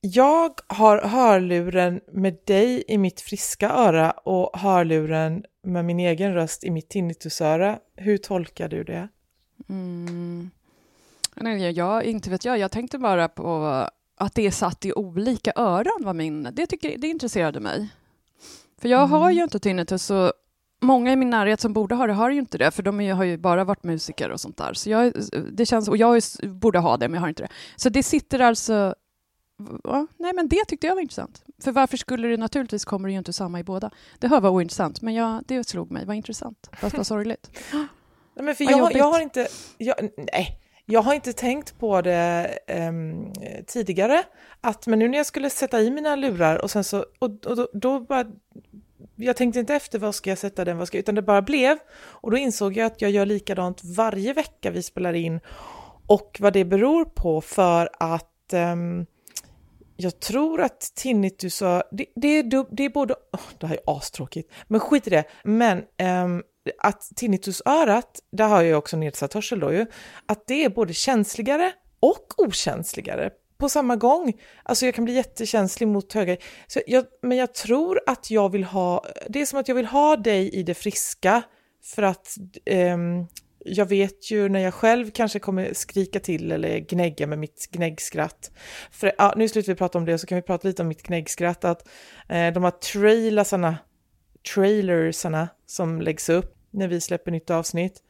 Jag har hörluren med dig i mitt friska öra och hörluren med min egen röst i mitt tinnitusöra. Hur tolkar du det? Mm. Nej, jag, inte vet jag. Jag tänkte bara på att det är satt i olika öron. Var min, det, tycker, det intresserade mig. För jag mm. har ju inte tinnitus och många i min närhet som borde ha det har ju inte det, för de har ju bara varit musiker och sånt där. Så jag, det känns, och jag borde ha det, men jag har inte det. Så det sitter alltså... Ja, nej, men det tyckte jag var intressant. För varför skulle det naturligtvis kommer det ju inte samma i båda. Det hör var ointressant, men jag, det slog mig. Vad intressant, fast vad sorgligt. Nej, men för jag, jag, har inte... Jag, nej. Jag har inte tänkt på det um, tidigare, att, men nu när jag skulle sätta i mina lurar och sen så, och, och då, då bara jag tänkte inte efter vad ska jag sätta den, vad ska, utan det bara blev. Och då insåg jag att jag gör likadant varje vecka vi spelar in. Och vad det beror på för att um, jag tror att tinnitus, det, det, är, det är både, oh, det här är astråkigt, men skit i det. Men um, att tinnitusörat, där har jag också nedsatt hörsel då ju, att det är både känsligare och okänsligare på samma gång. Alltså jag kan bli jättekänslig mot höga... Så jag, men jag tror att jag vill ha... Det är som att jag vill ha dig i det friska för att um, jag vet ju när jag själv kanske kommer skrika till eller gnägga med mitt gnäggskratt. För, ja, nu slutar vi prata om det så kan vi prata lite om mitt gnäggskratt. Att eh, de här trailersarna, trailersarna som läggs upp när vi släpper nytt avsnitt.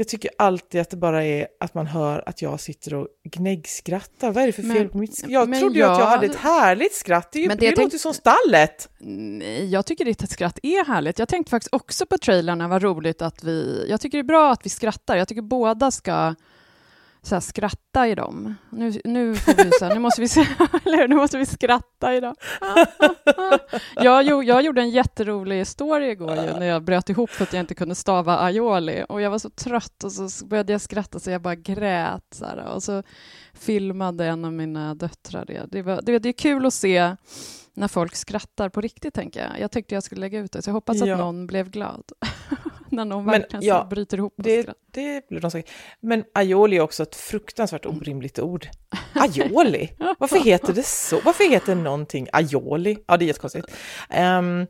Jag tycker alltid att det bara är att man hör att jag sitter och gnäggskrattar. Vad är det för fel men, på mitt skratt? Jag trodde ju jag, att jag hade ett härligt skratt. Det, är ju, men det, det låter ju som stallet. Nej, jag tycker ditt skratt är härligt. Jag tänkte faktiskt också på trailern, vad roligt att vi... Jag tycker det är bra att vi skrattar. Jag tycker båda ska så här, skratta i dem. Nu, nu, får vi, så här, nu, måste vi, eller, nu måste vi skratta i dem. jag, jag gjorde en jätterolig story igår ju, när jag bröt ihop för att jag inte kunde stava aioli. Och jag var så trött och så började jag skratta så jag bara grät. Så här, och så filmade en av mina döttrar det. Det, var, det, det är kul att se när folk skrattar på riktigt, tänker jag. Jag tyckte jag skulle lägga ut det, så jag hoppas ja. att någon blev glad. när någon men, verkligen ja, bryter ihop och det, det blir de säkert. Men aioli är också ett fruktansvärt mm. orimligt ord. Aioli? Varför heter det så? Varför heter någonting aioli? Ja, det är jättekonstigt. Um,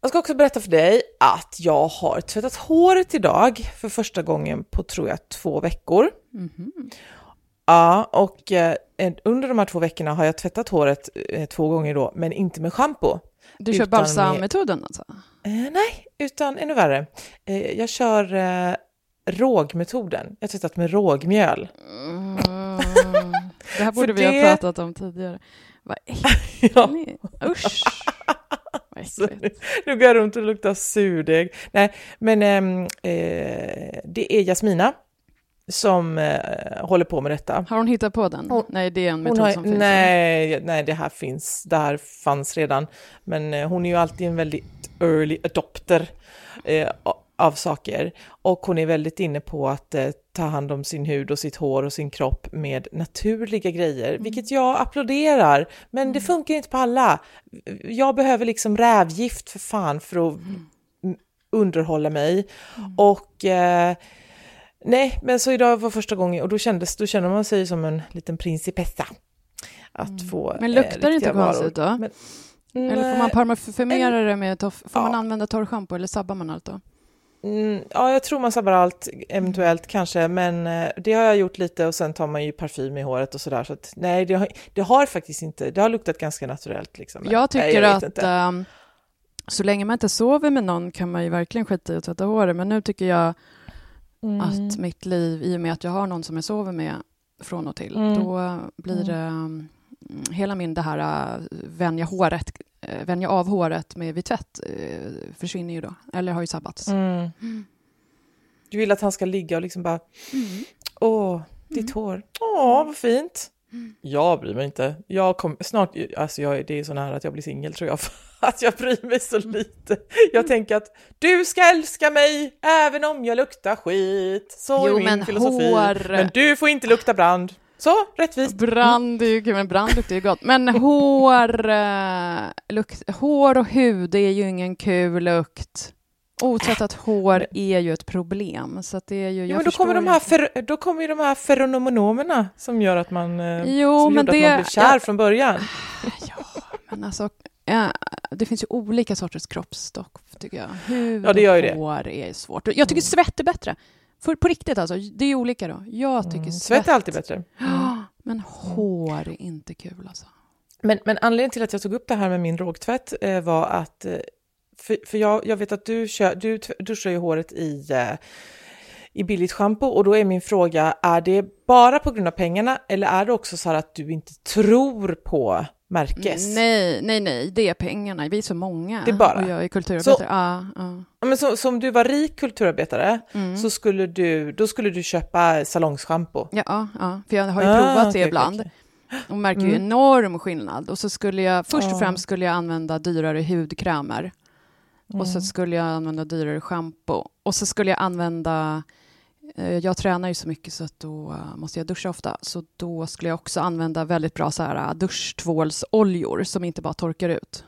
jag ska också berätta för dig att jag har tvättat håret idag för första gången på, tror jag, två veckor. Mm -hmm. Ja, och eh, under de här två veckorna har jag tvättat håret eh, två gånger då, men inte med schampo. Du kör balsammetoden alltså? Eh, nej, utan ännu värre. Jag kör eh, rågmetoden. Jag har tvättat med rågmjöl. Mm. Det här borde vi det... ha pratat om tidigare. Vad äckligt. ja. Usch. Så, nu går jag runt och luktar surdeg. Nej, men ehm, eh, det är Jasmina som eh, håller på med detta. Har hon hittat på den? Hon, nej, det är en metod har, som finns. Nej, nej, det här finns. Det här fanns redan. Men eh, hon är ju alltid en väldigt early adopter eh, av saker. Och hon är väldigt inne på att eh, ta hand om sin hud och sitt hår och sin kropp med naturliga grejer, mm. vilket jag applåderar. Men mm. det funkar inte på alla. Jag behöver liksom rävgift för fan för att mm. underhålla mig. Mm. Och eh, Nej, men så idag var första gången och då kändes, då känner man sig som en liten prinsipessa. Att mm. få Men luktar det eh, inte konstigt då? Men, eller får man parfymera det med, får ja. man använda torrschampo eller sabbar man allt då? Mm, ja, jag tror man sabbar allt, eventuellt kanske, men eh, det har jag gjort lite och sen tar man ju parfym i håret och sådär. Så att, nej, det har, det har faktiskt inte, det har luktat ganska naturellt. Liksom. Jag tycker nej, jag att um, så länge man inte sover med någon kan man ju verkligen skita i att tvätta håret, men nu tycker jag mm. att mitt liv, i och med att jag har någon som jag sover med från och till, mm. då blir mm. det um, hela min det här uh, vänja, håret, uh, vänja av håret med vid tvätt uh, försvinner ju då, eller har ju sabbats. Mm. Mm. Du vill att han ska ligga och liksom bara, mm. åh, Ditt hår. Åh, vad fint. Jag bryr mig inte. Jag kommer snart, alltså jag, det är så nära att jag blir singel tror jag, att jag bryr mig så lite. Jag tänker att du ska älska mig även om jag luktar skit. Så jo, är min men filosofi. Hår... Men du får inte lukta brand. Så, rättvist. Brand är ju kul, men brand luktar ju gott. Men hår, uh, lukt, hår och hud är ju ingen kul lukt. Otvättat hår är ju ett problem. Så det är ju, ja, men då, kommer de här fer, då kommer ju de här feronomonomerna som gör att man, eh, jo, men det, att man blir kär ja, från början. Ja, men alltså, ja, det finns ju olika sorters kroppsstock, tycker jag. Hud ja, det gör ju och hår är svårt. Jag tycker mm. svett är bättre. För, på riktigt alltså, det är olika då. Jag tycker mm. svett... Svett är alltid bättre. Mm. Men hår är inte kul alltså. Men, men anledningen till att jag tog upp det här med min rågtvätt eh, var att eh, för, för jag, jag vet att du, kör, du duschar ju håret i, uh, i billigt schampo och då är min fråga, är det bara på grund av pengarna eller är det också så här att du inte tror på märkes? Nej, nej, nej, det är pengarna. Vi är så många. Det är bara? Och jag är kulturarbetare. Så, ja, ja. Men så, så om du var rik kulturarbetare mm. så skulle du, då skulle du köpa salongsschampo? Ja, ja, för jag har ju ah, provat okay, det ibland. Okay, okay. och märker mm. ju enorm skillnad. Och så skulle jag, först och främst skulle jag använda dyrare hudkrämer. Mm. Och så skulle jag använda dyrare schampo. Och så skulle jag använda... Eh, jag tränar ju så mycket så att då uh, måste jag duscha ofta. Så då skulle jag också använda väldigt bra så här, uh, duschtvålsoljor som inte bara torkar ut.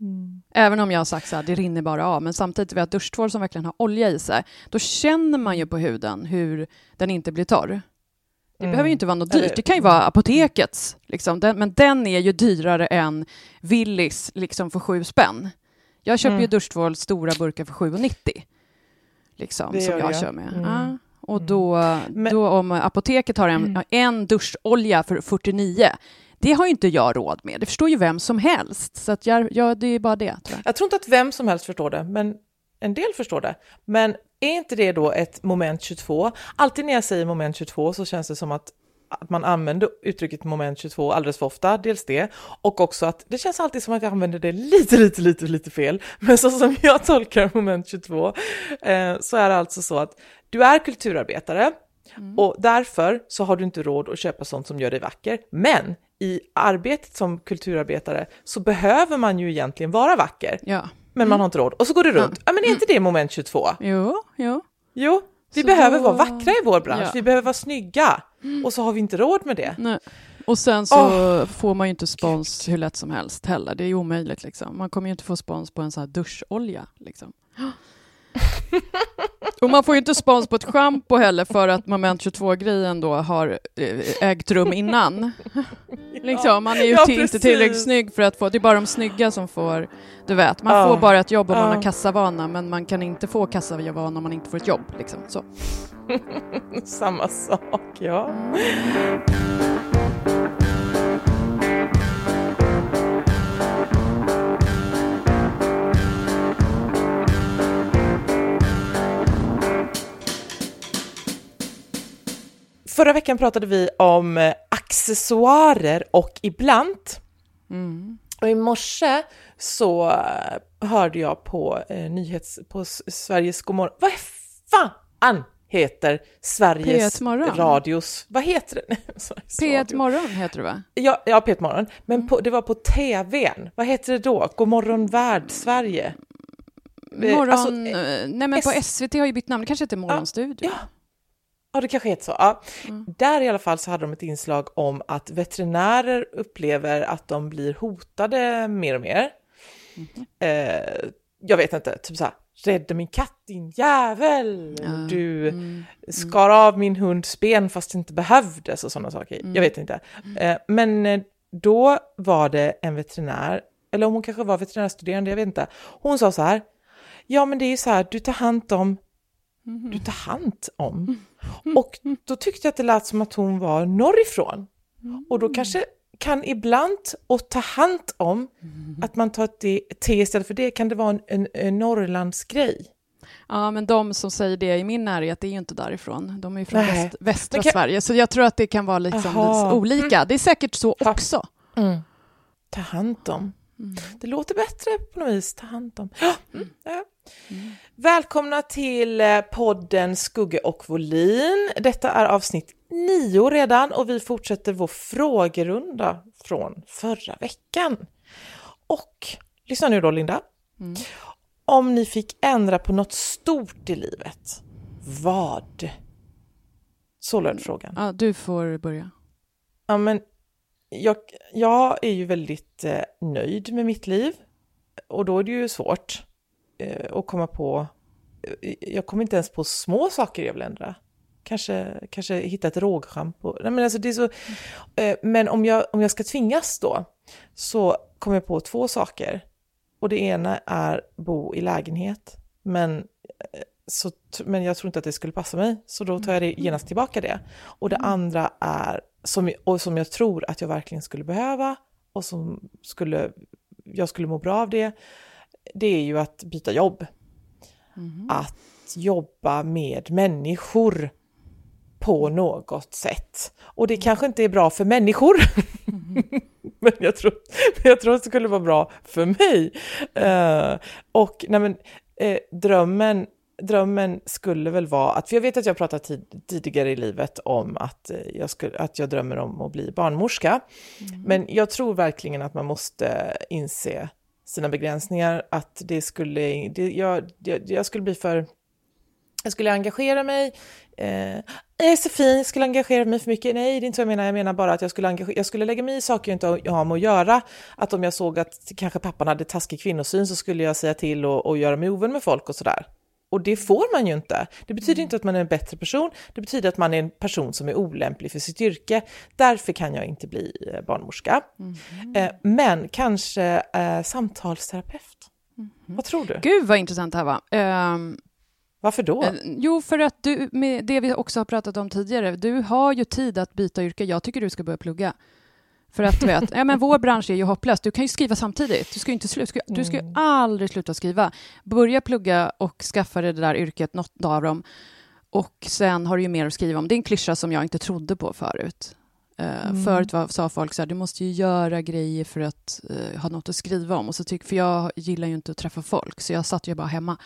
Mm. Även om jag har sagt att det rinner bara av, men samtidigt vid att duschtvål som verkligen har olja i sig, då känner man ju på huden hur den inte blir torr. Det mm. behöver ju inte vara något dyrt, det kan ju vara apotekets, liksom. den, men den är ju dyrare än Willys liksom för sju spänn. Jag köper mm. ju duschtvål, stora burkar för 7,90. Liksom, som jag, jag, kör med. Mm. Ja. Och mm. då, Men... då om apoteket har en, mm. en duscholja för 49, det har ju inte jag råd med. Det förstår ju vem som helst. Så att jag, ja, det är bara det. Tror jag. jag tror inte att vem som helst förstår det, men en del förstår det. Men är inte det då ett moment 22? Alltid när jag säger moment 22 så känns det som att att man använder uttrycket moment 22 alldeles för ofta, dels det, och också att det känns alltid som att jag använder det lite, lite, lite, lite fel. Men så som jag tolkar moment 22 eh, så är det alltså så att du är kulturarbetare mm. och därför så har du inte råd att köpa sånt som gör dig vacker. Men i arbetet som kulturarbetare så behöver man ju egentligen vara vacker. Ja. Men man har inte råd. Och så går det runt. Ja, ja men är inte det moment 22? Jo, jo. Jo, vi så behöver då... vara vackra i vår bransch, ja. vi behöver vara snygga. Och så har vi inte råd med det. Nej. Och sen så oh. får man ju inte spons Gud. hur lätt som helst heller. Det är omöjligt liksom. Man kommer ju inte få spons på en sån här duscholja liksom. Och man får ju inte spons på ett schampo heller för att moment 22-grejen då har eh, ägt rum innan. liksom, man är ju ja, inte tillräckligt snygg för att få, det är bara de snygga som får, du vet, man ja. får bara ett jobb om ja. man har kassavana men man kan inte få kassavana om man inte får ett jobb. Liksom. Så. Samma sak, ja. Förra veckan pratade vi om eh, accessoarer och ibland. Mm. Och i morse så eh, hörde jag på eh, nyhets på Sveriges Godmorgon. Vad fan heter Sveriges radios... Vad heter det? P1 Morgon heter det va? Ja, ja P1 Morgon. Men mm. på, det var på TVn. Vad heter det då? Godmorgon Värld Sverige? Morgon... Alltså, nej men på SVT har ju bytt namn. Det kanske heter Morgonstudio. Ja, ja. Det kanske heter så. Ja. Mm. Där i alla fall så hade de ett inslag om att veterinärer upplever att de blir hotade mer och mer. Mm. Eh, jag vet inte, typ så här, rädda min katt din jävel! Mm. Du mm. skar av min hunds ben fast det inte behövdes och sådana saker. Jag vet inte. Eh, men eh, då var det en veterinär, eller om hon kanske var veterinärstuderande, jag vet inte. Hon sa så här, ja men det är ju så här, du tar hand om Mm. Du tar hand om. Och då tyckte jag att det lät som att hon var norrifrån. Och då kanske kan ibland och ta hand om att man tar ett te istället för det, kan det vara en, en, en Norrlandsgrej? Ja, men de som säger det i min närhet är ju inte därifrån. De är ju från väst, västra kan... Sverige, så jag tror att det kan vara liksom olika. Det är säkert så också. Mm. Ta hand om. Mm. Det låter bättre på något vis, ta hand om. Mm. Ja. Välkomna till eh, podden Skugge och Volin. Detta är avsnitt nio redan och vi fortsätter vår frågerunda från förra veckan. Och lyssna nu då Linda. Mm. Om ni fick ändra på något stort i livet, vad? Så löd frågan. Ja, du får börja. Ja, men jag, jag är ju väldigt eh, nöjd med mitt liv och då är det ju svårt eh, att komma på, eh, jag kommer inte ens på små saker jag vill ändra. Kanske, kanske hitta ett rågschampo. men, alltså det är så, eh, men om jag, om jag ska tvingas då så kommer jag på två saker. Och det ena är bo i lägenhet. Men, eh, så, men jag tror inte att det skulle passa mig, så då tar jag det, genast tillbaka det. Och det andra är, som, och som jag tror att jag verkligen skulle behöva och som skulle, jag skulle må bra av det, det är ju att byta jobb. Mm. Att jobba med människor på något sätt. Och det kanske inte är bra för människor, mm. men, jag tror, jag tror att det skulle vara bra för mig. Uh, och nej men, eh, drömmen, drömmen skulle väl vara att, för jag vet att jag pratat tid, tidigare i livet om att, eh, jag skulle, att jag drömmer om att bli barnmorska. Mm. Men jag tror verkligen att man måste inse sina begränsningar, att det skulle, det, jag, jag, jag skulle bli för jag skulle engagera mig. Eh, SFI skulle engagera mig för mycket. Nej, det är inte så jag menar. Jag menar bara att jag skulle, engagera, jag skulle lägga mig i saker jag inte har med att göra. Att om jag såg att kanske pappan hade taskig kvinnosyn så skulle jag säga till och, och göra mig ovän med folk och sådär. Och det får man ju inte. Det betyder inte att man är en bättre person. Det betyder att man är en person som är olämplig för sitt yrke. Därför kan jag inte bli eh, barnmorska. Mm. Eh, men kanske eh, samtalsterapeut. Mm. Vad tror du? Gud vad intressant det här var. Um, varför då? Jo, för att du, med det vi också har pratat om tidigare, du har ju tid att byta yrke. Jag tycker du ska börja plugga. För att du vet, ja, men vår bransch är ju hopplös. Du kan ju skriva samtidigt. Du ska ju inte sluta. Du ska mm. aldrig sluta skriva. Börja plugga och skaffa dig det där yrket, något av dem. Och sen har du ju mer att skriva om. Det är en klyscha som jag inte trodde på förut. Uh, mm. Förut var, sa folk så här, du måste ju göra grejer för att uh, ha något att skriva om. Och så tyck, för jag gillar ju inte att träffa folk, så jag satt ju bara hemma.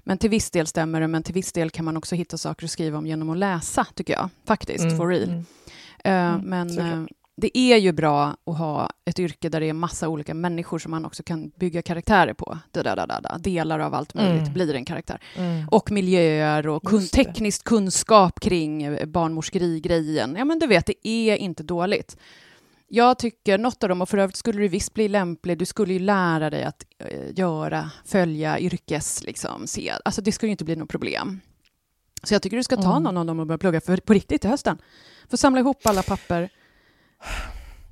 Men till viss del stämmer det, men till viss del kan man också hitta saker att skriva om genom att läsa, tycker jag. Faktiskt, mm. for real. Uh, men det är ju bra att ha ett yrke där det är massa olika människor som man också kan bygga karaktärer på. Da, da, da, da. Delar av allt möjligt mm. blir en karaktär. Mm. Och miljöer och kun teknisk kunskap kring barnmorskeri-grejen. Ja, men du vet, det är inte dåligt. Jag tycker något av dem, och för övrigt skulle du visst bli lämplig, du skulle ju lära dig att uh, göra, följa yrkes, liksom, se. Alltså det skulle ju inte bli något problem. Så jag tycker du ska ta mm. någon av dem och börja plugga för, på riktigt i hösten. Få samla ihop alla papper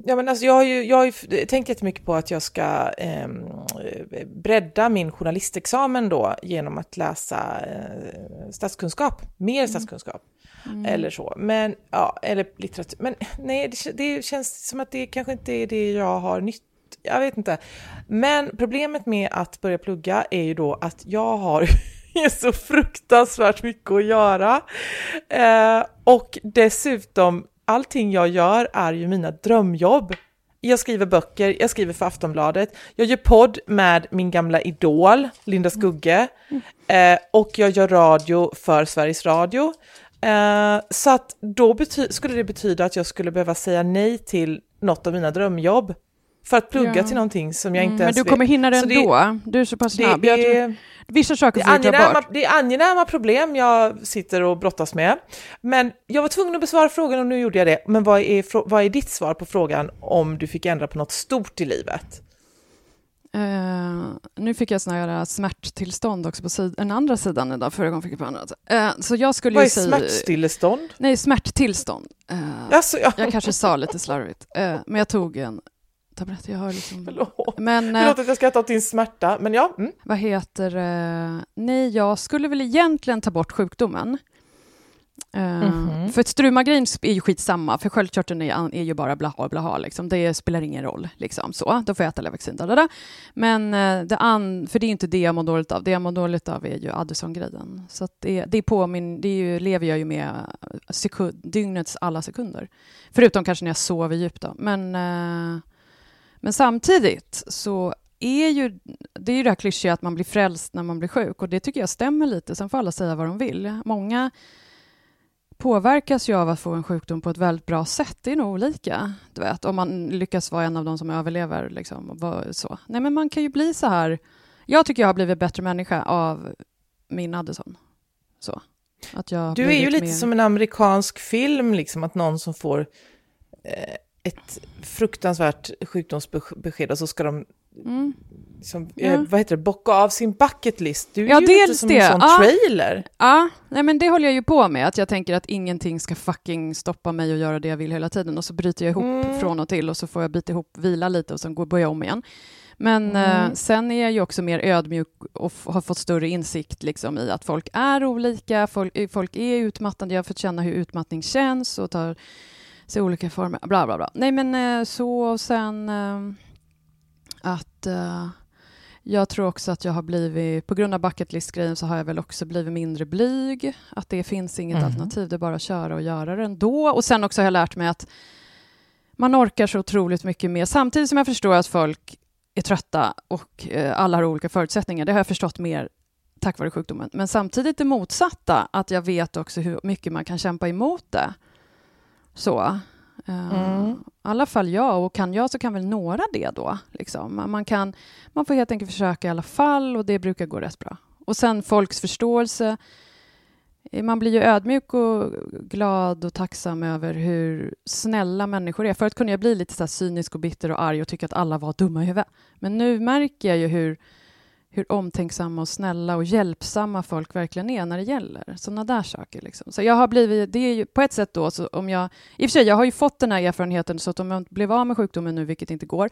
Ja, men alltså jag har ju jag har ju tänkt jättemycket på att jag ska eh, bredda min journalistexamen då genom att läsa eh, statskunskap, mer mm. statskunskap. Mm. Eller så, men ja, eller litteratur. Men nej, det, det, känns som att det kanske inte är det jag har nytt jag vet inte. Men problemet med att börja plugga är ju då att jag har så fruktansvärt mycket att göra. Eh, och dessutom allting jag gör är ju mina drömjobb. Jag skriver böcker, jag skriver för Aftonbladet, jag gör podd med min gamla idol Linda Skugge eh, och jag gör radio för Sveriges Radio. Eh, så att då skulle det betyda att jag skulle behöva säga nej till något av mina drömjobb för att plugga ja. till någonting som jag inte mm, ens Men du kommer hinna det ändå, du är så pass snabb. Det, är, Vissa saker får du ta bort. Det är angenäma problem jag sitter och brottas med. Men jag var tvungen att besvara frågan och nu gjorde jag det. Men vad är, vad är ditt svar på frågan om du fick ändra på något stort i livet? Uh, nu fick jag här smärttillstånd också på sid den andra sidan idag, förra gången fick jag på andra. Uh, så jag skulle Vad är säga, smärtstillestånd? Nej, smärttillstånd. Uh, alltså, ja. Jag kanske sa lite slarvigt, men jag tog en tablett. Jag har liksom... Förlåt. Men, Förlåt att jag skrattar åt din smärta, men ja. Mm. Vad heter uh, Nej, jag skulle väl egentligen ta bort sjukdomen. Uh, mm -hmm. För ett strumagrin är ju skitsamma, för sköldkörteln är, är ju bara blaha blaha, liksom. det spelar ingen roll. Liksom. Så, då får jag äta Levaxin, dadada. Men uh, det an, för det är inte det jag mår dåligt av, det jag mår dåligt av är ju Addison-grejen. Så det, det, är på min, det är ju, lever jag ju med sekund, dygnets alla sekunder. Förutom kanske när jag sover djupt då. Men men samtidigt så är ju det är ju det här klyschiga att man blir frälst när man blir sjuk och det tycker jag stämmer lite. Sen får alla säga vad de vill. Många påverkas ju av att få en sjukdom på ett väldigt bra sätt. Det är nog olika, du vet, om man lyckas vara en av de som överlever. Liksom, så. Nej, men man kan ju bli så här... Jag tycker jag har blivit bättre människa av min Addison. Så. Att jag du är ju lite mer... som en amerikansk film, liksom, att någon som får eh, ett fruktansvärt sjukdomsbesked och så ska de mm. liksom, ja. eh, vad heter det, bocka av sin bucket list. Du är ja, ju lite som det. en sån ja. trailer. Ja, nej, men det håller jag ju på med, att jag tänker att ingenting ska fucking stoppa mig och göra det jag vill hela tiden och så bryter jag ihop mm. från och till och så får jag bita ihop, vila lite och sen börjar jag om igen. Men mm. eh, sen är jag ju också mer ödmjuk och har fått större insikt liksom, i att folk är olika, folk, folk är utmattande, jag har fått känna hur utmattning känns och tar sig olika former, bla bla bla. Nej men eh, så sen eh, att eh, jag tror också att jag har blivit, på grund av bucketlist-grejen så har jag väl också blivit mindre blyg, att det finns inget mm. alternativ, det är bara att köra och göra det ändå. Och sen också har jag lärt mig att man orkar så otroligt mycket mer, samtidigt som jag förstår att folk är trötta och eh, alla har olika förutsättningar. Det har jag förstått mer tack vare sjukdomen. Men samtidigt det motsatta, att jag vet också hur mycket man kan kämpa emot det. Så. Uh, mm. I alla fall jag, och kan jag så kan väl några det då. Liksom. Man, kan, man får helt enkelt försöka i alla fall och det brukar gå rätt bra. Och sen folks förståelse man blir ju ödmjuk och glad och tacksam över hur snälla människor är. Förut kunde jag bli lite så cynisk och bitter och arg och tycka att alla var dumma i huvudet. Men nu märker jag ju hur, hur omtänksamma och snälla och hjälpsamma folk verkligen är när det gäller sådana där saker. Liksom. Så jag har blivit, det är ju på ett sätt då, så om jag, i och för sig, jag har ju fått den här erfarenheten, så att om jag blev av med sjukdomen nu, vilket inte går,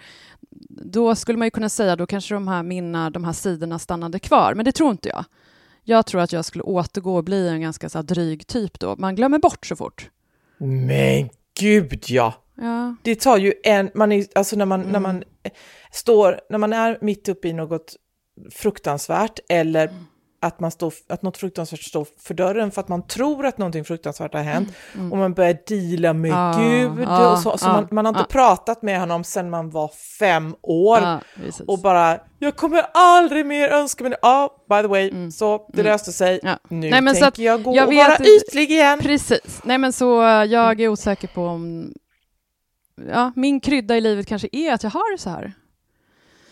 då skulle man ju kunna säga, då kanske de här mina, de här sidorna stannade kvar, men det tror inte jag. Jag tror att jag skulle återgå och bli en ganska så dryg typ då. Man glömmer bort så fort. Men gud ja! ja. Det tar ju en, man är, alltså när man, mm. när man står, när man är mitt uppe i något fruktansvärt eller mm att, man står, att något fruktansvärt står för dörren för att man tror att någonting fruktansvärt har hänt mm. mm. och man börjar deala med ah, Gud ah, och så, så ah, man, man, har inte pratat med honom sedan man var fem år och bara jag kommer aldrig mer önska mig Ja, ah, by the way, mm. så det mm. löste sig. Ja. Nu Nej, men tänker jag gå jag och vara ytlig igen. Precis. Nej men så jag är osäker på om ja, min krydda i livet kanske är att jag har det så här.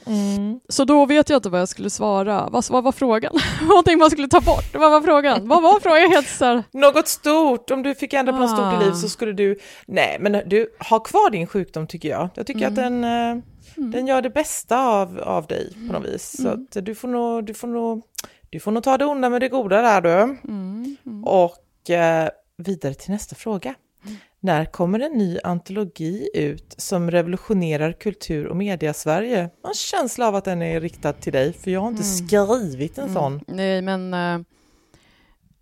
Mm. Så då vet jag inte vad jag skulle svara. Vad, vad var frågan? Någonting man skulle ta bort. Vad var frågan? Vad var frågan? Helt så Något stort. Om du fick ändra på ah. något stort i livet så skulle du... Nej, men du, har kvar din sjukdom tycker jag. Jag tycker mm. att den, eh, mm. den gör det bästa av, av dig på något vis. Så mm. att du får nog... Du får nog du får nog ta det onda med det goda där du. Mm. Mm. Och eh, vidare till nästa fråga. När kommer en ny antologi ut som revolutionerar kultur och media-Sverige? Jag har känsla av att den är riktad till dig, för jag har inte mm. skrivit en mm. sån. Nej, men uh,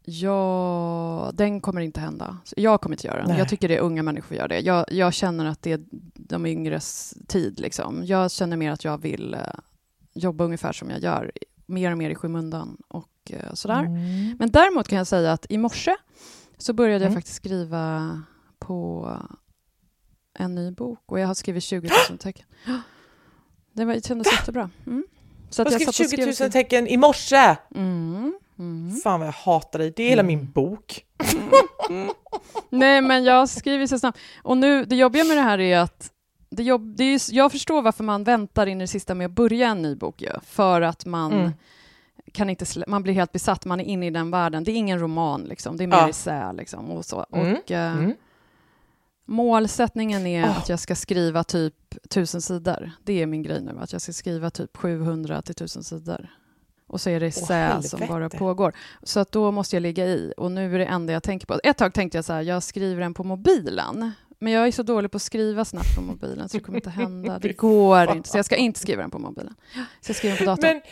ja, den kommer inte hända. Jag kommer inte göra den. Nej. Jag tycker det är unga människor som gör det. Jag, jag, känner att det är de yngres tid. Liksom. Jag känner mer att jag vill uh, jobba ungefär som jag gör, mer och mer i skymundan och uh, sådär. Mm. Men däremot kan jag säga att i morse så började jag mm. faktiskt skriva på en ny bok och jag har skrivit 20 000 tecken. Det, var, det kändes jättebra. Mm. Så att jag har skrivit 20 000 tecken i morse! Mm. Mm. Fan vad jag hatar dig, det är hela min mm. bok. Mm. Nej, men jag skriver så snabbt. Och nu, det jobbiga med det här är att det jobb, det är jag förstår varför man väntar in i det sista med att börja en ny bok, ju, för att man mm. kan inte man blir helt besatt, man är inne i den världen. Det är ingen roman, liksom. det är mer ja. essä. Liksom, och så. Och, uh, Målsättningen är oh. att jag ska skriva typ tusen sidor. Det är min grej nu, att jag ska skriva typ 700 till tusen sidor. Och så är det oh, som bara pågår. Så att då måste jag ligga i. Och nu är det enda jag tänker på. Ett tag tänkte jag så här, jag skriver den på mobilen. Men jag är så dålig på att skriva snabbt på mobilen, så det kommer inte hända. Det går inte. Så jag ska inte skriva den på mobilen. Så jag skriver den på datorn. Men,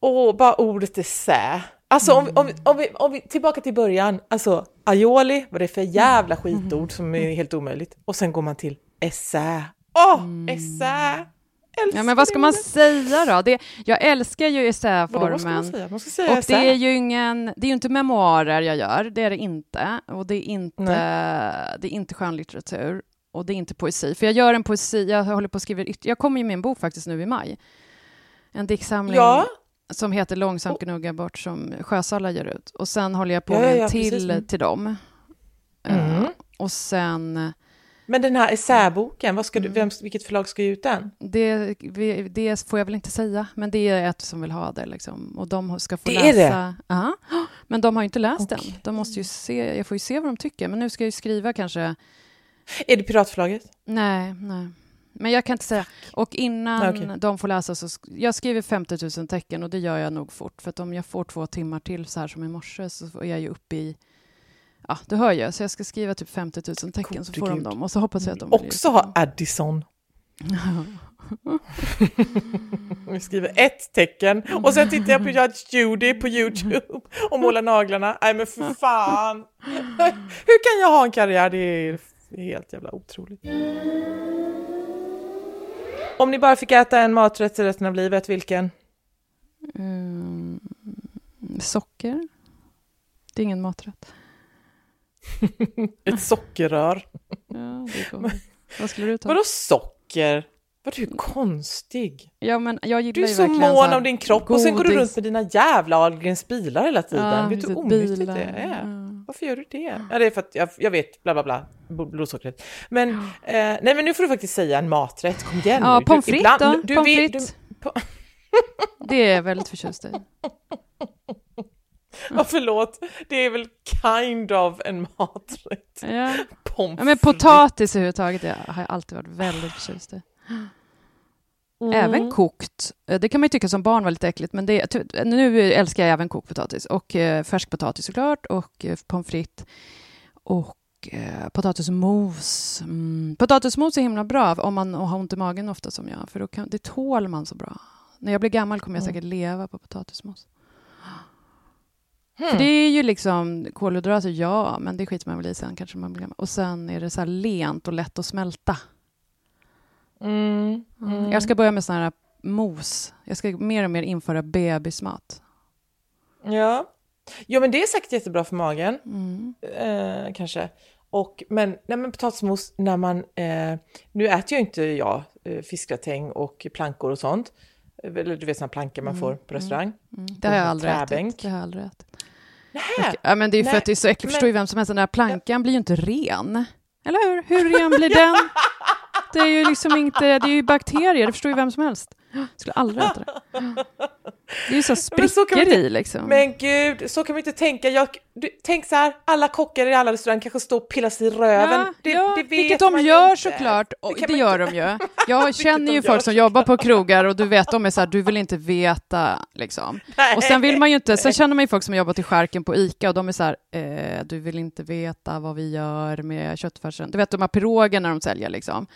åh, bara ordet essä. Alltså om, om, om, vi, om vi, tillbaka till början, alltså aioli, vad det är för jävla skitord som är helt omöjligt. Och sen går man till essä. Åh, oh, essä! Ja, men vad ska man säga då? Det, jag älskar ju essäformen. och det är ju ingen, det är ju inte memoarer jag gör, det är det inte. Och det är inte, det är inte skönlitteratur. Och det är inte poesi. För jag gör en poesi, jag håller på att skriva, jag kommer ju med en bok faktiskt nu i maj. En diktsamling. Ja som heter Långsamt gnugga bort som Sjösala ger ut. Och sen håller jag på med ja, ja, en till precis. till dem. Mm. Uh, och sen... Men den här essäboken, vad ska du, mm. vem, vilket förlag ska ge ut den? Det, det, får jag väl inte säga, men det är ett som vill ha det. Liksom. Och de ska få det läsa... Är det? Ja, men de har ju inte läst okay. den. De måste ju se, jag får ju se vad de tycker, men nu ska jag ju skriva kanske... Är det Piratförlaget? Nej, nej. Men jag kan inte säga. Och innan okay. de får läsa så... Jag skriver 50 000 tecken och det gör jag nog fort. För att om jag får två timmar till så här som i morse så är jag ju uppe i... Ja, du hör ju. Så jag ska skriva typ 50 000 tecken God, så får de dem. Och så hoppas jag att de... Också ha Addison. Vi skriver ett tecken och sen tittar jag på Judge Judy på YouTube och målar naglarna. Nej men för fan! Hur kan jag ha en karriär? Det är helt jävla otroligt. Om ni bara fick äta en maträtt resten av livet, vilken? Mm, socker. Det är ingen maträtt. Ett sockerrör. ja, det går. Vad skulle du ta? Vadå socker? Vad du är konstig. Ja, men jag du är så mån om din kropp godis. och sen går du runt med dina jävla Ahlgrens bilar hela tiden. Ja, vet du hur onyttigt det är? Ja. Varför gör du det? Ja, det är för att jag, jag vet, bla bla bla, blodsockret. Men, eh, nej men nu får du faktiskt säga en maträtt, kom igen Ja, pommes frites då, du, pommes frites. Du, det är jag väldigt förtjust i. Ja, förlåt, det är väl kind of en maträtt. Ja. Pommes ja, men potatis överhuvudtaget har jag alltid varit väldigt förtjust i. Mm. Även kokt. Eh, det kan man ju tycka som barn var lite äckligt, men det, nu älskar jag även kokt potatis. Och eh, färskpotatis såklart, och eh, pommes frites. Och eh, potatismos. Mm. Potatismos är himla bra om man har ont i magen ofta som jag, för då kan, det tål man så bra. När jag blir gammal kommer jag mm. säkert leva på potatismos. Hmm. För det är ju liksom kolhydrater, ja, men det skiter man väl i sen kanske man blir gammal. Och sen är det så här lent och lätt att smälta. Mm, mm. Jag ska börja med sån här mos. Jag ska mer och mer införa bebismat. Ja. Jo, men det är säkert jättebra för magen. Mm. Eh, kanske. Och, men, nej, men potatismos, när man... Eh, nu äter ju inte jag eh, fiskgratäng och plankor och sånt. Eller du vet såna plankor man mm, får på mm, restaurang. Mm. Det har jag aldrig ätit. Det har jag aldrig ätit. Nähä, ja, men det är ju för nej, att det är så äckligt, förstår ju vem som helst. Den där plankan blir ju inte ren. Eller hur? Hur ren blir den? Det är ju liksom inte, det är ju bakterier, det förstår ju vem som helst. Jag skulle aldrig äta det. Det är ju så sprickor inte, i liksom. Men gud, så kan man inte tänka. Jag, du, tänk så här, alla kockar i alla restauranger kanske står och pillar sig i röven. Ja, det, ja, det vilket de gör inte. såklart. Det, det gör de ju. Jag känner ju folk som jobbar på krogar och du vet, de är så här, du vill inte veta liksom. Nej. Och sen vill man ju inte, sen känner man ju folk som jobbar till skärken på ICA och de är så här, eh, du vill inte veta vad vi gör med köttfärsen. Du vet de här pirogerna de säljer liksom.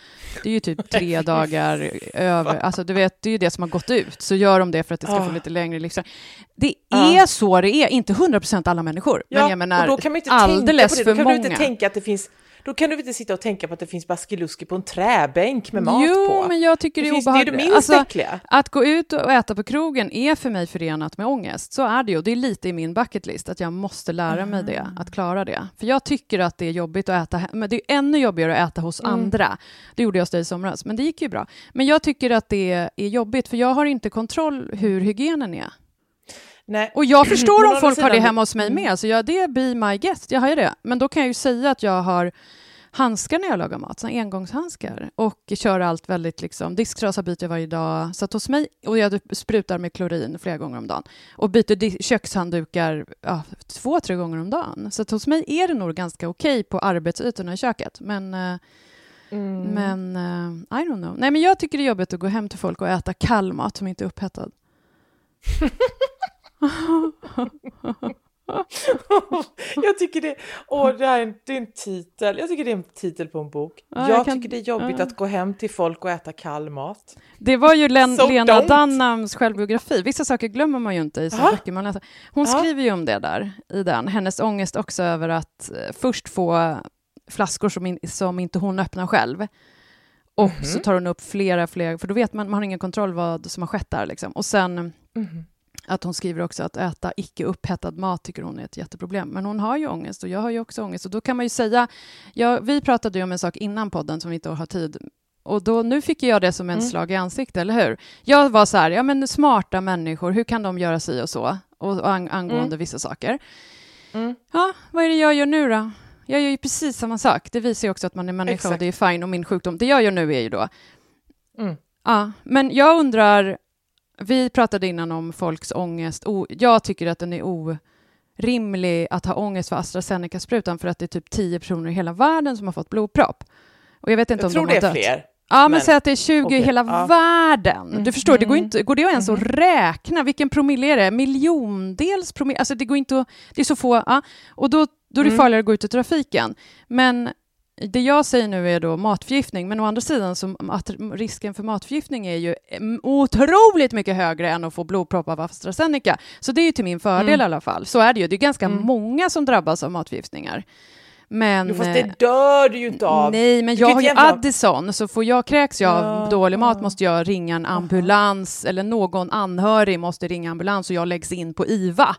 Det är ju typ tre dagar över, alltså du vet, det är ju det som har gått ut. Så gör de det för att det ska oh. få lite längre livslängd. Det är ja. så det är, inte 100 procent alla människor, ja, men jag menar och då kan man inte alldeles tänka på det. Då kan för många. Du inte tänka att det finns då kan du inte sitta och tänka på att det finns baskiluski på en träbänk med mat jo, på. Jo, men jag tycker det, det är obehagligt. Det är det minst alltså, äckliga. Att gå ut och äta på krogen är för mig förenat med ångest. Så är det ju. Det är lite i min bucketlist, att jag måste lära mm. mig det, att klara det. För jag tycker att det är jobbigt att äta, men det är ännu jobbigare att äta hos mm. andra. Det gjorde jag i somras, men det gick ju bra. Men jag tycker att det är jobbigt, för jag har inte kontroll hur hygienen är. Nej. Och jag förstår om folk har det hemma hos mig mm. med, så jag, det är be my guest, jag har ju det. Men då kan jag ju säga att jag har handskar när jag lagar mat, såna engångshandskar. Och kör allt väldigt liksom, disktrasa byter jag varje dag. Så att hos mig, och jag sprutar med klorin flera gånger om dagen. Och byter kökshanddukar ja, två, tre gånger om dagen. Så att hos mig är det nog ganska okej okay på arbetsytorna i köket. Men eh, Mm. Men uh, I don't know. Nej, men jag tycker det är jobbigt att gå hem till folk och äta kall mat som inte är upphettad. jag tycker det, åh, det här är en, det är en titel, jag tycker det är en titel på en bok. Ja, jag, jag kan, tycker det är jobbigt ja. att gå hem till folk och äta kall mat. Det var ju Len, so Lena don't. Dannams självbiografi, vissa saker glömmer man ju inte i så böcker man läser. Hon skriver ju om det där i den, hennes ångest också över att eh, först få flaskor som, in, som inte hon öppnar själv. Och mm -hmm. så tar hon upp flera, flera, för då vet man, man har ingen kontroll vad som har skett där. Liksom. Och sen mm -hmm att hon skriver också att äta icke upphettad mat tycker hon är ett jätteproblem. Men hon har ju ångest och jag har ju också ångest. Och då kan man ju säga, ja, vi pratade ju om en sak innan podden som vi inte har tid och då, nu fick jag det som en mm. slag i ansiktet, eller hur? Jag var så här, ja men smarta människor, hur kan de göra si och så? Och, och ang angående mm. vissa saker. Mm. Ja, vad är det jag gör nu då? jag gör ju precis samma sak. Det visar ju också att man är människa Exakt. och det är fine och min sjukdom. Det jag gör nu är ju då... Mm. Ja, men jag undrar... Vi pratade innan om folks ångest. Jag tycker att den är orimlig att ha ångest för AstraZeneca-sprutan för att det är typ 10 personer i hela världen som har fått blodpropp. Och jag vet inte jag om tror de har det är dött. fler. Ja, men, men säg att det är 20 okay, i hela ja. världen. Du mm. förstår, det går, mm. inte, går det ens mm. att räkna? Vilken promille är det? Miljondels promille? Alltså det går inte att... Det är så få... Ja. Och då, då är det mm. farligare att gå ut i trafiken. Men det jag säger nu är då matförgiftning, men å andra sidan så att risken för matförgiftning är ju otroligt mycket högre än att få blodpropp av AstraZeneca. Så det är ju till min fördel mm. i alla fall. Så är det ju. Det är ganska mm. många som drabbas av matförgiftningar. Men, jo, fast det eh, dör du ju inte av. Nej, men jag har ju. Addison, så får jag kräks jag av dålig mat måste jag ringa en ambulans, eller någon anhörig måste ringa ambulans och jag läggs in på IVA.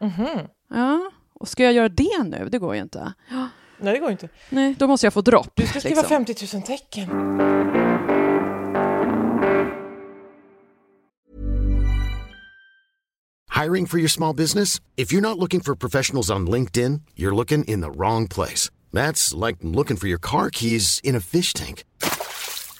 Mm -hmm. Ja, och ska jag göra det nu? Det går ju inte. Nej, det går inte. Nej, då måste jag få dropp. Du ska skriva liksom. 50 000 tecken. Hiring for your small business? If you're not looking for professionals on LinkedIn, you're looking in the wrong place. That's like looking for your car keys in a fish tank.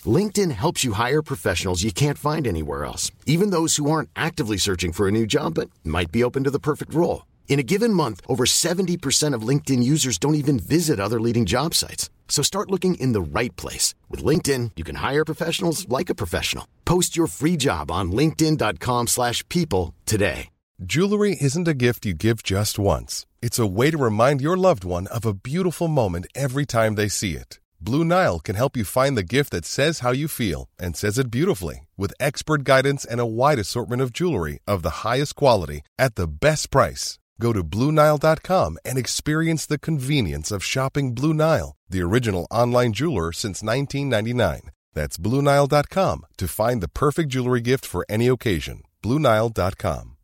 LinkedIn helps you hire professionals you can't find anywhere else, even those who aren't actively searching for a new job but might be open to the perfect role. In a given month, over 70% of LinkedIn users don't even visit other leading job sites. So start looking in the right place. With LinkedIn, you can hire professionals like a professional. Post your free job on linkedin.com slash people today. Jewelry isn't a gift you give just once. It's a way to remind your loved one of a beautiful moment every time they see it. Blue Nile can help you find the gift that says how you feel and says it beautifully with expert guidance and a wide assortment of jewelry of the highest quality at the best price. Go to BlueNile.com and experience the convenience of shopping Blue Nile, the original online jeweler since 1999. That's BlueNile.com to find the perfect jewelry gift for any occasion. BlueNile.com.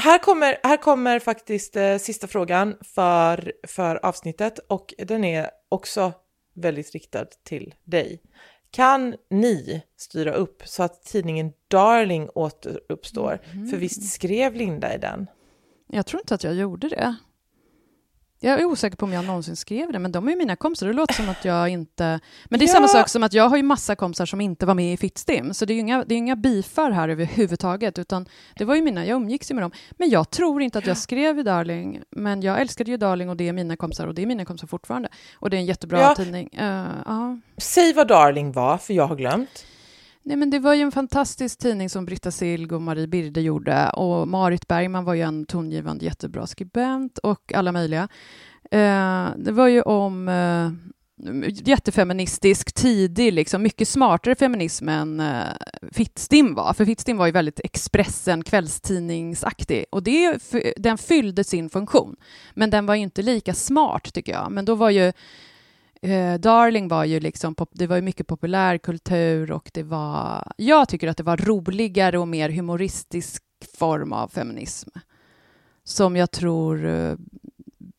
Här kommer, här kommer faktiskt eh, sista frågan för, för avsnittet och den är också väldigt riktad till dig. Kan ni styra upp så att tidningen Darling återuppstår? Mm. För visst skrev Linda i den? Jag tror inte att jag gjorde det. Jag är osäker på om jag någonsin skrev det, men de är ju mina kompisar. Det låter som att jag inte... Men det är ja. samma sak som att jag har ju massa kompisar som inte var med i Fittstim, så det är ju inga, det är inga bifar här överhuvudtaget, utan det var ju mina, jag umgicks ju med dem. Men jag tror inte att jag skrev i Darling, men jag älskade ju Darling och det är mina kompisar och det är mina kompisar fortfarande. Och det är en jättebra ja. tidning. Uh, uh. Säg vad Darling var, för jag har glömt. Nej, men det var ju en fantastisk tidning som Britta Silg och Marie Birde gjorde och Marit Bergman var ju en tongivande jättebra skribent och alla möjliga. Eh, det var ju om eh, jättefeministisk, tidig, liksom, mycket smartare feminism än eh, Fittstim var. För Fittstim var ju väldigt Expressen, kvällstidningsaktig. Och det, den fyllde sin funktion. Men den var ju inte lika smart, tycker jag. Men då var ju eh, Darling var ju liksom, det var ju mycket populärkultur och det var, jag tycker att det var roligare och mer humoristisk form av feminism. Som jag tror, eh,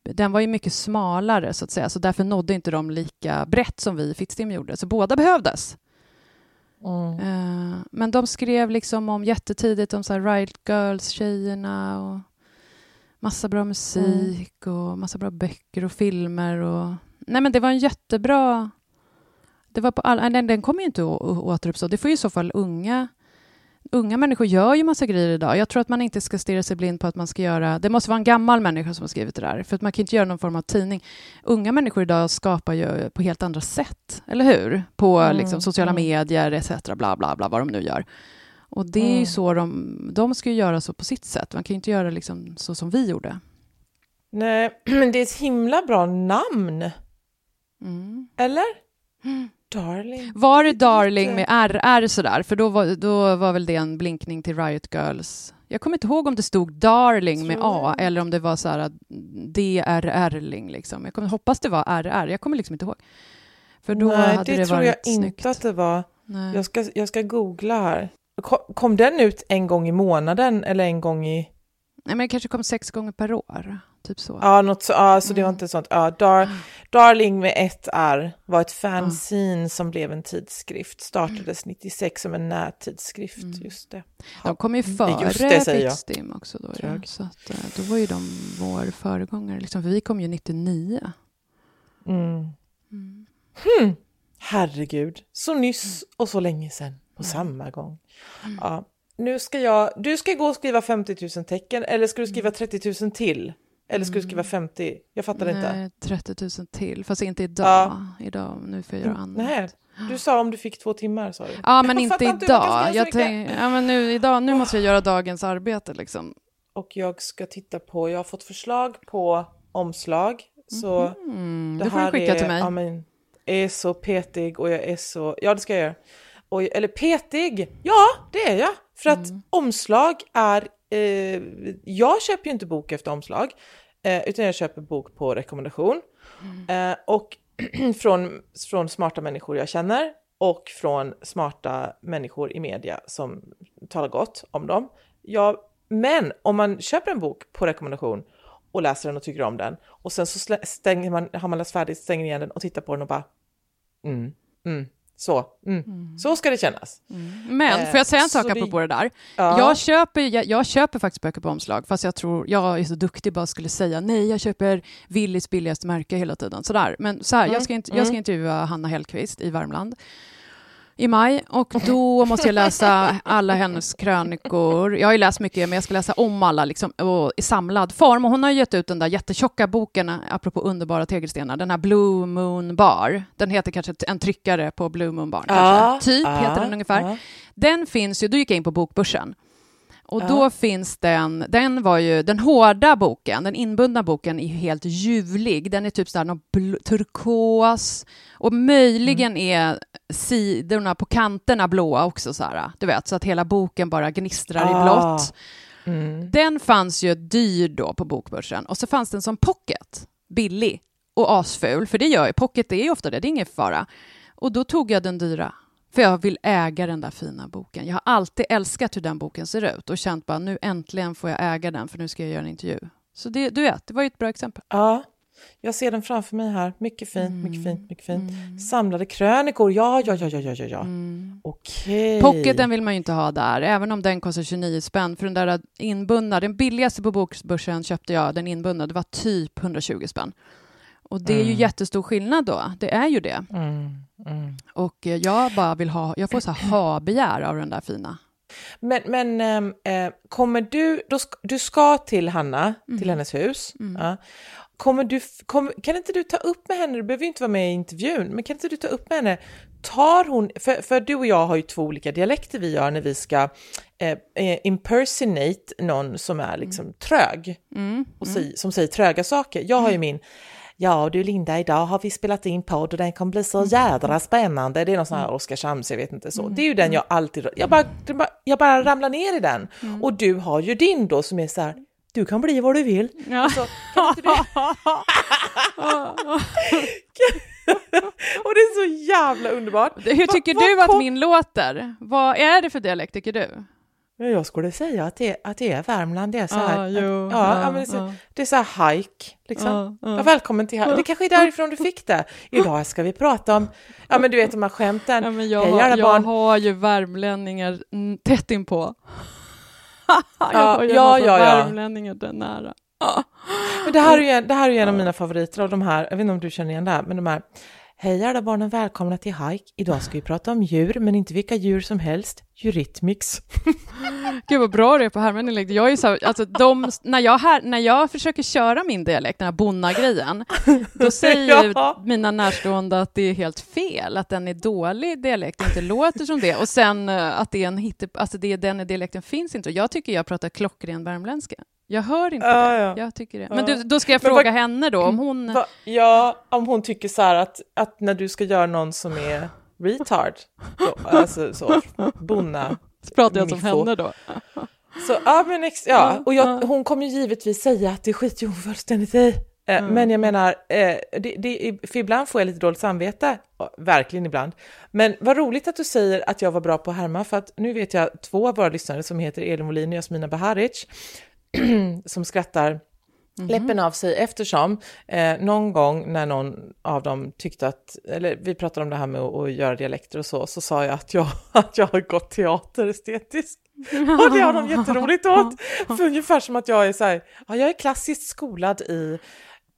den var ju mycket smalare så att säga, så därför nådde inte de lika brett som vi i Fittstim gjorde, så båda behövdes. Mm. Eh, men de skrev liksom om jättetidigt om så här Riot Girls-tjejerna och massa bra musik mm. och massa bra böcker och filmer och nej men det var en jättebra... Det var på all, den, den kommer ju inte att återuppstå. Det får ju i så fall unga... Unga människor gör ju massa grejer idag. Jag tror att man inte ska stirra sig blind på att man ska göra... Det måste vara en gammal människa som har skrivit det där, för att man kan inte göra någon form av tidning. Unga människor idag skapar ju på helt andra sätt, eller hur? På mm, liksom, sociala mm. medier etc. Bla, bla, bla, vad de nu gör. Och det är ju mm. så de... De ska ju göra så på sitt sätt. Man kan ju inte göra liksom så som vi gjorde. Nej, men det är ett himla bra namn. Mm. Eller? Mm. Darling. Var det Darling med RR sådär? För då var, då var väl det en blinkning till Riot Girls. Jag kommer inte ihåg om det stod Darling med A eller om det var så här DRR-ling. Liksom. Jag kommer, hoppas det var RR. Jag kommer liksom inte ihåg. För då Nej, hade det, det tror jag snyggt. inte att det var. Jag ska, jag ska googla här. Kom, kom den ut en gång i månaden eller en gång i... Nej, men det kanske kom sex gånger per år. Typ så. Ja, något så, ja, så det var inte sånt. Ja, Dar, Darling med ett R var ett fanzine som blev en tidskrift. Startades 96 som en nättidskrift, just det. De kom ju före säger jag. Pixdim också då. Ja. Så att, eh, då var ju de vår föregångare. Liksom, för vi kom ju 99. Mm. Hmm. Herregud, så nyss och så länge sedan på samma gång. Ja. Nu ska jag, du ska gå och skriva 50 000 tecken eller ska du skriva 30 000 till? Eller ska du skriva 50? Jag fattar inte. Nej, 30 000 till, fast inte idag. Ja. Idag, nu får jag göra annat. Nej, du sa om du fick två timmar sa du. Ja, men Jag inte inte idag. Jag tänk, ja, men nu, idag. Nu måste jag göra dagens arbete liksom. Och jag ska titta på, jag har fått förslag på omslag. Så Mm, det det får du här skicka är, till mig. Ja, men, är så petig och jag är så, ja det ska jag göra. Och, eller petig, ja det är jag. För att Mm. omslag är, eh, jag köper ju inte bok efter omslag. Eh, utan jag köper bok på rekommendation. Mm. Eh, och från, från smarta människor jag känner och från smarta människor i media som talar gott om dem. Ja, men om man köper en bok på rekommendation och läser den och tycker om den och sen så stänger man, har man läst färdigt, stänger igen den och tittar på den och bara mm, mm, så, mm, så ska det kännas. Men Eh, får jag säga en så sak det- apropå det där? Ja. Jag, köper, jag, jag köper faktiskt böcker på omslag, fast jag tror jag är så duktig bara skulle säga nej, jag köper Willys billigaste märke hela tiden. Sådär. Men så här, jag, ska inte, jag ska intervjua Hanna Hellquist i Värmland i maj och då måste jag läsa alla hennes krönikor. Jag har ju läst mycket, men jag ska läsa om alla liksom, och i samlad form. Och hon har gett ut den där jättetjocka boken, apropå underbara tegelstenar, den här Blue Moon Bar. Den heter kanske en tryckare på Blue Moon Bar, kanske. Typ heter den ungefär. ja. Den finns ju, då gick jag in på Bokbörsen. Och då finns den, den var ju, den hårda boken, den inbundna boken är helt ljuvlig. Den är typ sådär någon turkos och möjligen är sidorna på kanterna blåa också så här, du vet, så att hela boken bara gnistrar i Ah. blått. Mm. Den fanns ju dyr då på Bokbörsen och så fanns den som pocket, billig och asful, för det gör ju, pocket är ju ofta det, det är ingen fara. Och då tog jag den dyra, för jag vill äga den där fina boken. Jag har alltid älskat hur den boken ser ut och känt bara nu äntligen får jag äga den för nu ska jag göra en intervju. Så det, du vet, det var ju ett bra exempel. Ja, jag ser den framför mig här. Mycket fint, Mm. mycket fint, mycket fint. Samlade krönikor, ja, ja, ja, ja, ja, ja. Mm. Okej. Pocketen vill man ju inte ha där, även om den kostar 29 spänn. För den där inbundna, den billigaste på Bokbörsen köpte jag, den inbundna, det var typ 120 spänn. Och det är ju jättestor skillnad då, det är ju det. Mm, mm. Och eh, jag bara vill ha, jag får så här ha-begär av den där fina. Men, men ehm, eh, kommer du, då du ska till Hanna, till hennes hus. Ja. Kommer du, kom, kan inte du ta upp med henne, du behöver ju inte vara med i intervjun, men kan inte du ta upp med henne, tar hon, för, för du och jag har ju två olika dialekter vi gör när vi ska eh, eh, impersonate någon som är liksom trög, och säg, som säger tröga saker. Jag har ju min, ja du Linda, idag har vi spelat in podd och den kommer bli så jädra spännande. Det är någon sån här Oskarshamns, jag vet inte så. Det är ju den jag alltid, jag bara- jag bara ramlar ner i den. Och du har ju din då som är så här, du kan bli vad du vill. Ja. Så, kan inte du... och det är så jävla underbart. Hur tycker Vad- du vad att kom- min låter? Vad är det för dialekt, tycker du? Ja, Jag skulle säga att det, att det är Värmland, det är så här. Ja, jo, att, ja, ja, ja, men det, är så, det är så här hike, liksom. Ja. Ja, välkommen till här. Det kanske är därifrån du fick det. Idag ska vi prata om, ja men du vet de här skämten. Ja, men jag, Hej har, alla jag barn. har ju värmlänningar tätt inpå. Jag Ja, ja, ja, ja. värmlänningar där nära. Men det här är det här är en av mina favoriter av de här, jag vet inte om du känner igen det här, men de här Hej alla barnen, välkomna till Hike. Idag ska vi prata om djur, men inte vilka djur som helst. Eurythmics. Gud vad bra det är på härmändialekt. Jag är så här, alltså de, när, jag här, när jag försöker köra min dialekt, den här bonna-grejen, då säger Ja. mina närstående att det är helt fel, att den är dålig dialekt, inte låter som det. Och sen eh, att det är en hitte, alltså det den dialekten finns inte. Och Jag tycker jag pratar klockren värmländska. Jag hör inte Ja, det. ja. Jag tycker det. Men du, då ska jag fråga vad- henne då, om hon... Va, ja, om hon tycker så här att, att när du ska göra någon som är retard, då, alltså så, bonna, pratar jag som henne då? Så, ja, men ex, ja, och jag, hon kommer ju givetvis säga att det skiter hon fullständigt i. Eh, Men jag menar, eh, det, det, för ibland får jag lite dåligt samvete, verkligen ibland. Men vad roligt att du säger att jag var bra på att härma, för att nu vet jag två av våra lyssnare som heter Elin Molin och Jasmina Baharic, som skrattar mm. läppen av sig eftersom eh, någon gång när någon av dem tyckte att, eller vi pratade om det här med att, att göra dialekter och så, så sa jag att jag, att jag har gått teater estetiskt. Och det har de jätteroligt åt. För ungefär som att jag är så här, ja, jag är klassiskt skolad i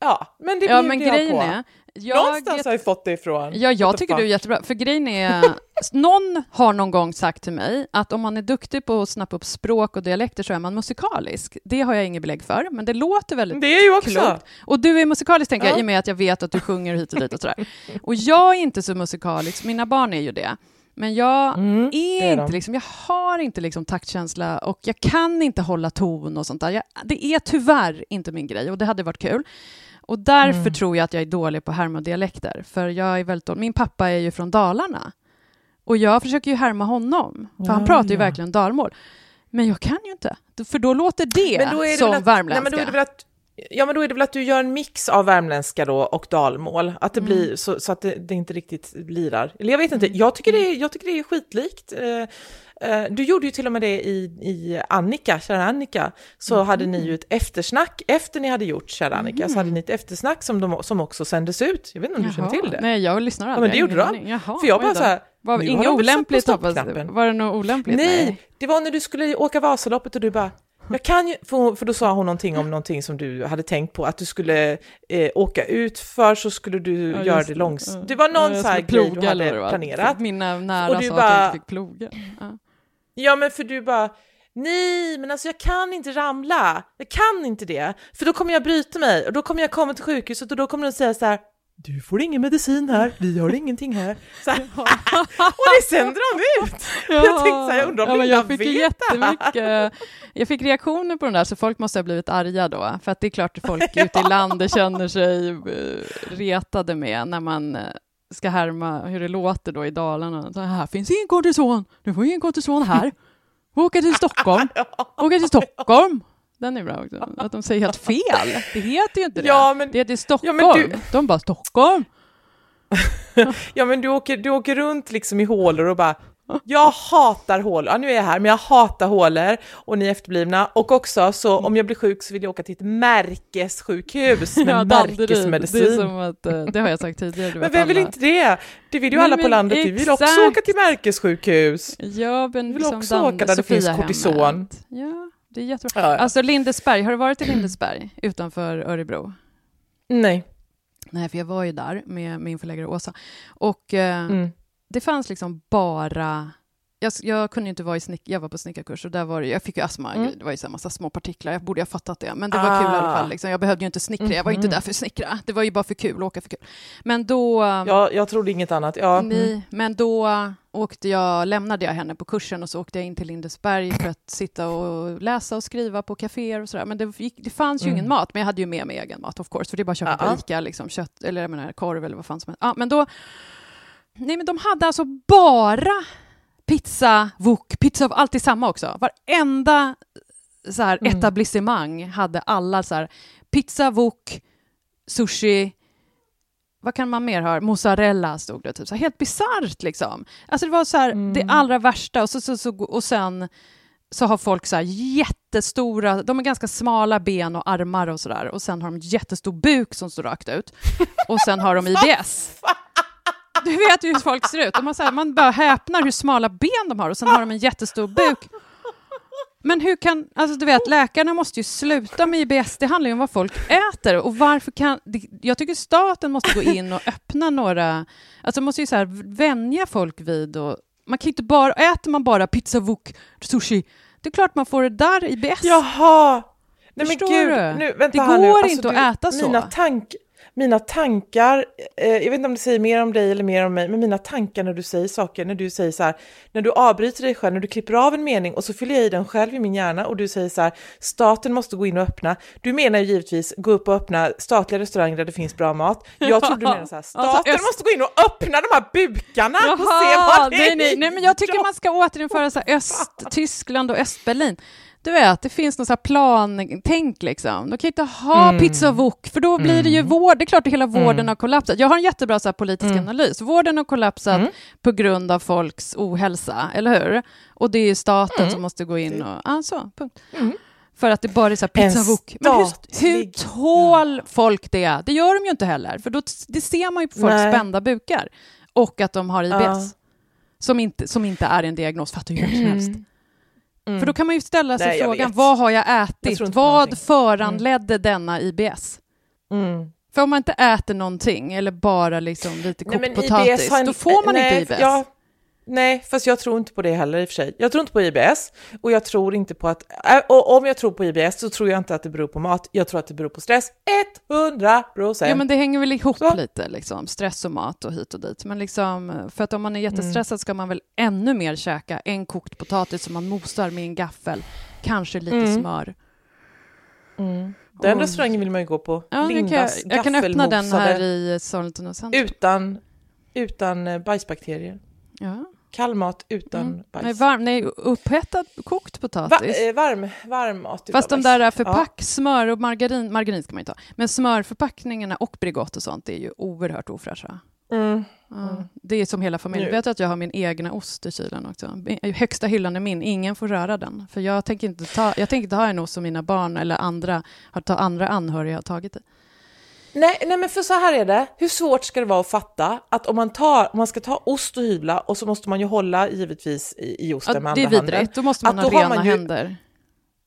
Ja, men det ja, men grejen på. Är, jag, Någonstans har jag fått det ifrån. Ja, jag tycker du är jättebra. För grejen är, någon har någon gång sagt till mig att om man är duktig på att snappa upp språk och dialekter så är man musikalisk. Det har jag inget belägg för, men det låter väldigt Det är ju också. Klokt. Och du är musikalisk, tänker ja. jag, i och med att jag vet att du sjunger hit och dit och sådär. Och jag är inte så musikalisk, mina barn är ju det. Men jag mm, är inte liksom, jag har inte liksom taktkänsla och jag kan inte hålla ton och sånt där. Jag, det är tyvärr inte min grej och det hade varit kul. Och därför mm. tror jag att jag är dålig på härma dialekter. För jag är väldigt dålig. Min pappa är ju från Dalarna. Och jag försöker ju härma honom, för ja, han pratar ju ja. verkligen dalmål. Men jag kan ju inte, för då låter det, det som att, värmländska. Nej, men då är det väl att Ja, men då är det väl att du gör en mix av värmländska då och dalmål, att det mm. blir så, så att det, det, inte riktigt lirar. Eller jag vet inte, jag tycker det är, jag tycker det är skitlikt. Eh, du gjorde ju till och med det i, i Annika, kära Annika, så mm. hade ni ju ett eftersnack efter ni hade gjort kära Annika, mm. så hade ni ett eftersnack som, de, som också sändes ut. Jag vet inte om Jaha. du känner till det? Nej, jag lyssnar aldrig. Ja, men det gjorde de. Jaha, För jag bara så här, var inget olämpligt hoppas Var det något olämpligt? Nej, Nej, det var när du skulle åka Vasaloppet och du bara, jag kan ju, för, för då sa hon någonting om någonting som du hade tänkt på, att du skulle eh, åka ut för så skulle du ja, göra det långsamt. Det var någon ja, så här grej du hade planerat. Mina nära och du sa bara, att jag inte fick ploga. Ja. Ja, men för du bara, nej, men alltså jag kan inte ramla. Jag kan inte det, för då kommer jag bryta mig och då kommer jag komma till sjukhuset och då kommer de säga så här, du får ingen medicin här, vi har ingenting här. Så här. och det sände de ut! Ja. Jag tänkte så här, jag undrar om ja, jag fick jättemycket, Jag fick reaktioner på den där, så folk måste ha blivit arga då, för att det är klart att folk ute i landet känner sig eh, retade med när man eh, ska härma hur det låter då i Dalarna. Så här finns ingen kortison, du får ingen kortison här. Åka till Stockholm, åka till Stockholm. Den är bra också. Att de säger helt fel. Det heter ju inte det. Ja, men, det heter Stockholm. Ja, du... De bara Stockholm. ja, men du åker, du åker runt liksom i hålor och bara jag hatar hålor, ja, nu är jag här, men jag hatar hålor och ni är efterblivna. Och också så om jag blir sjuk så vill jag åka till ett märkessjukhus med ja, märkesmedicin. Det, är som att, eh, det har jag sagt tidigare. men vem vill inte det? Det vill ju alla på landet, vi vill också åka till märkessjukhus. Ja, men vi vill också åka där det finns kortison. Ja. Det är jättebra. Ja, ja. Alltså Lindesberg, har du varit i Lindesberg utanför Örebro? Nej. Nej, för jag var ju där med min förläggare Åsa. Och eh, mm. Det fanns liksom bara jag, jag, kunde inte vara i snick, jag var på snickarkurs och där var det, jag fick ju astma, mm. det var ju så massa små partiklar, jag borde ha fattat det, men det var ah. kul i alla fall. Ah. Liksom. Jag behövde ju inte snickra, jag var inte mm. där för att snickra, det var ju bara för kul, åka för kul. Men då... Ja, jag trodde inget annat. Ja. Nej, mm. men då åkte jag, lämnade jag henne på kursen och så åkte jag in till Lindesberg för att sitta och läsa och skriva på kaféer och sådär. Men det, gick, det fanns ju mm. ingen mat, men jag hade ju med mig egen mat of course, för det är bara att köpa på Ica, liksom, kött, eller jag menar, korv eller vad fan som helst. Ja, men då... Nej, men de hade alltså bara pizza, wok, pizza, alltid samma också. Varenda så här, mm. etablissemang hade alla så här, pizza, wok, sushi, vad kan man mer ha? Mozzarella stod det, typ. så här, helt bisarrt liksom. Alltså det var så här, mm. det allra värsta och, så, så, så, och sen så har folk så här jättestora, de har ganska smala ben och armar och sådär och sen har de jättestor buk som står rakt ut och sen har de IBS. Du vet ju hur folk ser ut. De har så här, man bara häpnar hur smala ben de har och sen har de en jättestor buk. Men hur kan, alltså du vet, läkarna måste ju sluta med IBS, det handlar ju om vad folk äter och varför kan, jag tycker staten måste gå in och öppna några, alltså måste ju så här vänja folk vid och, man kan inte bara, äter man bara pizza, wok, sushi, det är klart man får det där IBS. Jaha! Nej Förstår men gud, nu, vänta det här går nu. Alltså, inte du, att äta så. Mina tank, mina tankar, eh, jag vet inte om det säger mer om dig eller mer om mig, men mina tankar när du säger saker, när du säger så här, när du avbryter dig själv, när du klipper av en mening och så fyller jag i den själv i min hjärna och du säger så här, staten måste gå in och öppna. Du menar ju givetvis gå upp och öppna statliga restauranger där det finns bra mat. Jag tror du menar så här, staten måste gå in och öppna de här bukarna Jaha, och se vad det är. Nej, nej, men jag tycker man ska återinföra så här Östtyskland och Östberlin du vet, det finns någon så här plantänk liksom. De kan inte ha mm. pizza wok, för då blir det ju mm. vård. Det är klart att hela vården mm. har kollapsat. Jag har en jättebra så politisk mm. analys. Vården har kollapsat mm. på grund av folks ohälsa, eller hur? Och det är staten mm. som måste gå in och... Ah, så, punkt. För att det bara är så här pizzavok. Men hur, hur tål folk det? Det gör de ju inte heller, för då, det ser man ju på folks Nej. spända bukar. Och att de har IBS, ja. som, inte, som inte är en diagnos, fattar hur som helst. Mm. För då kan man ju ställa sig Nej, frågan, vad har jag ätit? Jag vad någonting. föranledde mm. denna IBS? Mm. För om man inte äter någonting, eller bara liksom lite kokt potatis, då får man nej, inte IBS. Ja, Nej, fast jag tror inte på det heller i och för sig. Jag tror inte på IBS och jag tror inte på att, äh, och om jag tror på IBS så tror jag inte att det beror på mat, jag tror att det beror på stress, 100 procent. Ja men det hänger väl ihop så. lite, liksom, stress och mat och hit och dit. Men liksom, för att om man är jättestressad mm. ska man väl ännu mer käka en kokt potatis som man mosar med en gaffel, kanske lite mm. smör. Mm. Den och... restaurangen vill man ju gå på. Ja, Lindas jag, jag kan öppna den här i Sollentuna. Utan, utan eh, bajsbakterier. Ja. Kall mat utan mm. bajs. Nej, varm, nej, upphettad kokt potatis. Va, eh, varm, varm mat utan Fast de där förpack, ja. smör och margarin, margarin ska man ju ta. Men smörförpackningarna och Bregott och sånt är ju oerhört ofräscha. Mm. Ja, det är som hela familjen. Nu. Vet att jag har min egna ost i kylen också? Högsta hyllan är min, ingen får röra den. För jag tänker inte, ta, jag tänker inte ha en ost som mina barn eller andra, har andra anhöriga har tagit i. Nej, nej, men för så här är det. Hur svårt ska det vara att fatta att om man, tar, om man ska ta ost och hyvla och så måste man ju hålla givetvis i, i osten ja, med andra handen. Det är vidrigt, då måste man ha rena händer.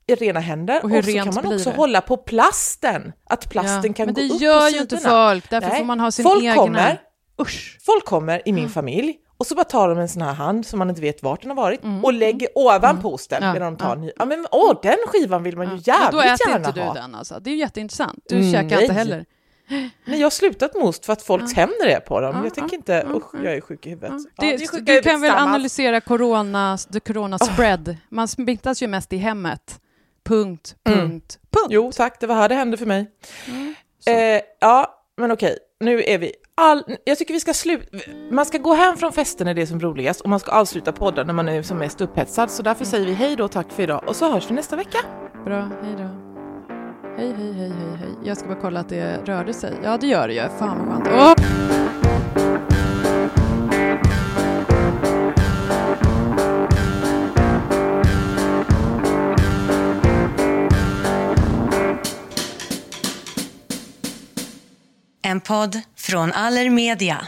Rena händer och, hur och så kan man också det? hålla på plasten, att plasten ja, kan gå upp Men det gör ju inte folk, därför nej. får man ha sin folk egna. Kommer, Usch. Folk kommer i min mm. familj och så bara tar de en sån här hand som man inte vet vart den har varit mm. och lägger ovanpå mm. osten ja, medan de tar ja. ny. Ja men åh, den skivan vill man ju ja. jävligt gärna ha. Då äter inte du den alltså. Det är jätteintressant. Du mm, käkar nej. inte heller. Nej, jag har slutat med ost för att folks ja. händer är på dem. Ja, jag tänker inte, ja, usch, jag är sjuk i huvudet. Det, ja, det du kan väl analysera corona, the corona spread. Oh. Man smittas ju mest i hemmet. Punkt, mm. punkt, mm. punkt. Jo, tack, det var här det hände för mig. Mm, eh, ja, men okej, nu är vi all... Jag tycker vi ska sluta... Man ska gå hem från festen när det är som roligast och man ska avsluta podden när man är som mest upphetsad. Så därför säger vi hej då, tack för idag och så hörs vi nästa vecka. Bra, hej då. Hej, hej, hej, hej, hej. Jag ska bara kolla att det rörde sig. Ja, det gör det ju. Fan vad skönt. Oh! En podd från Allermedia.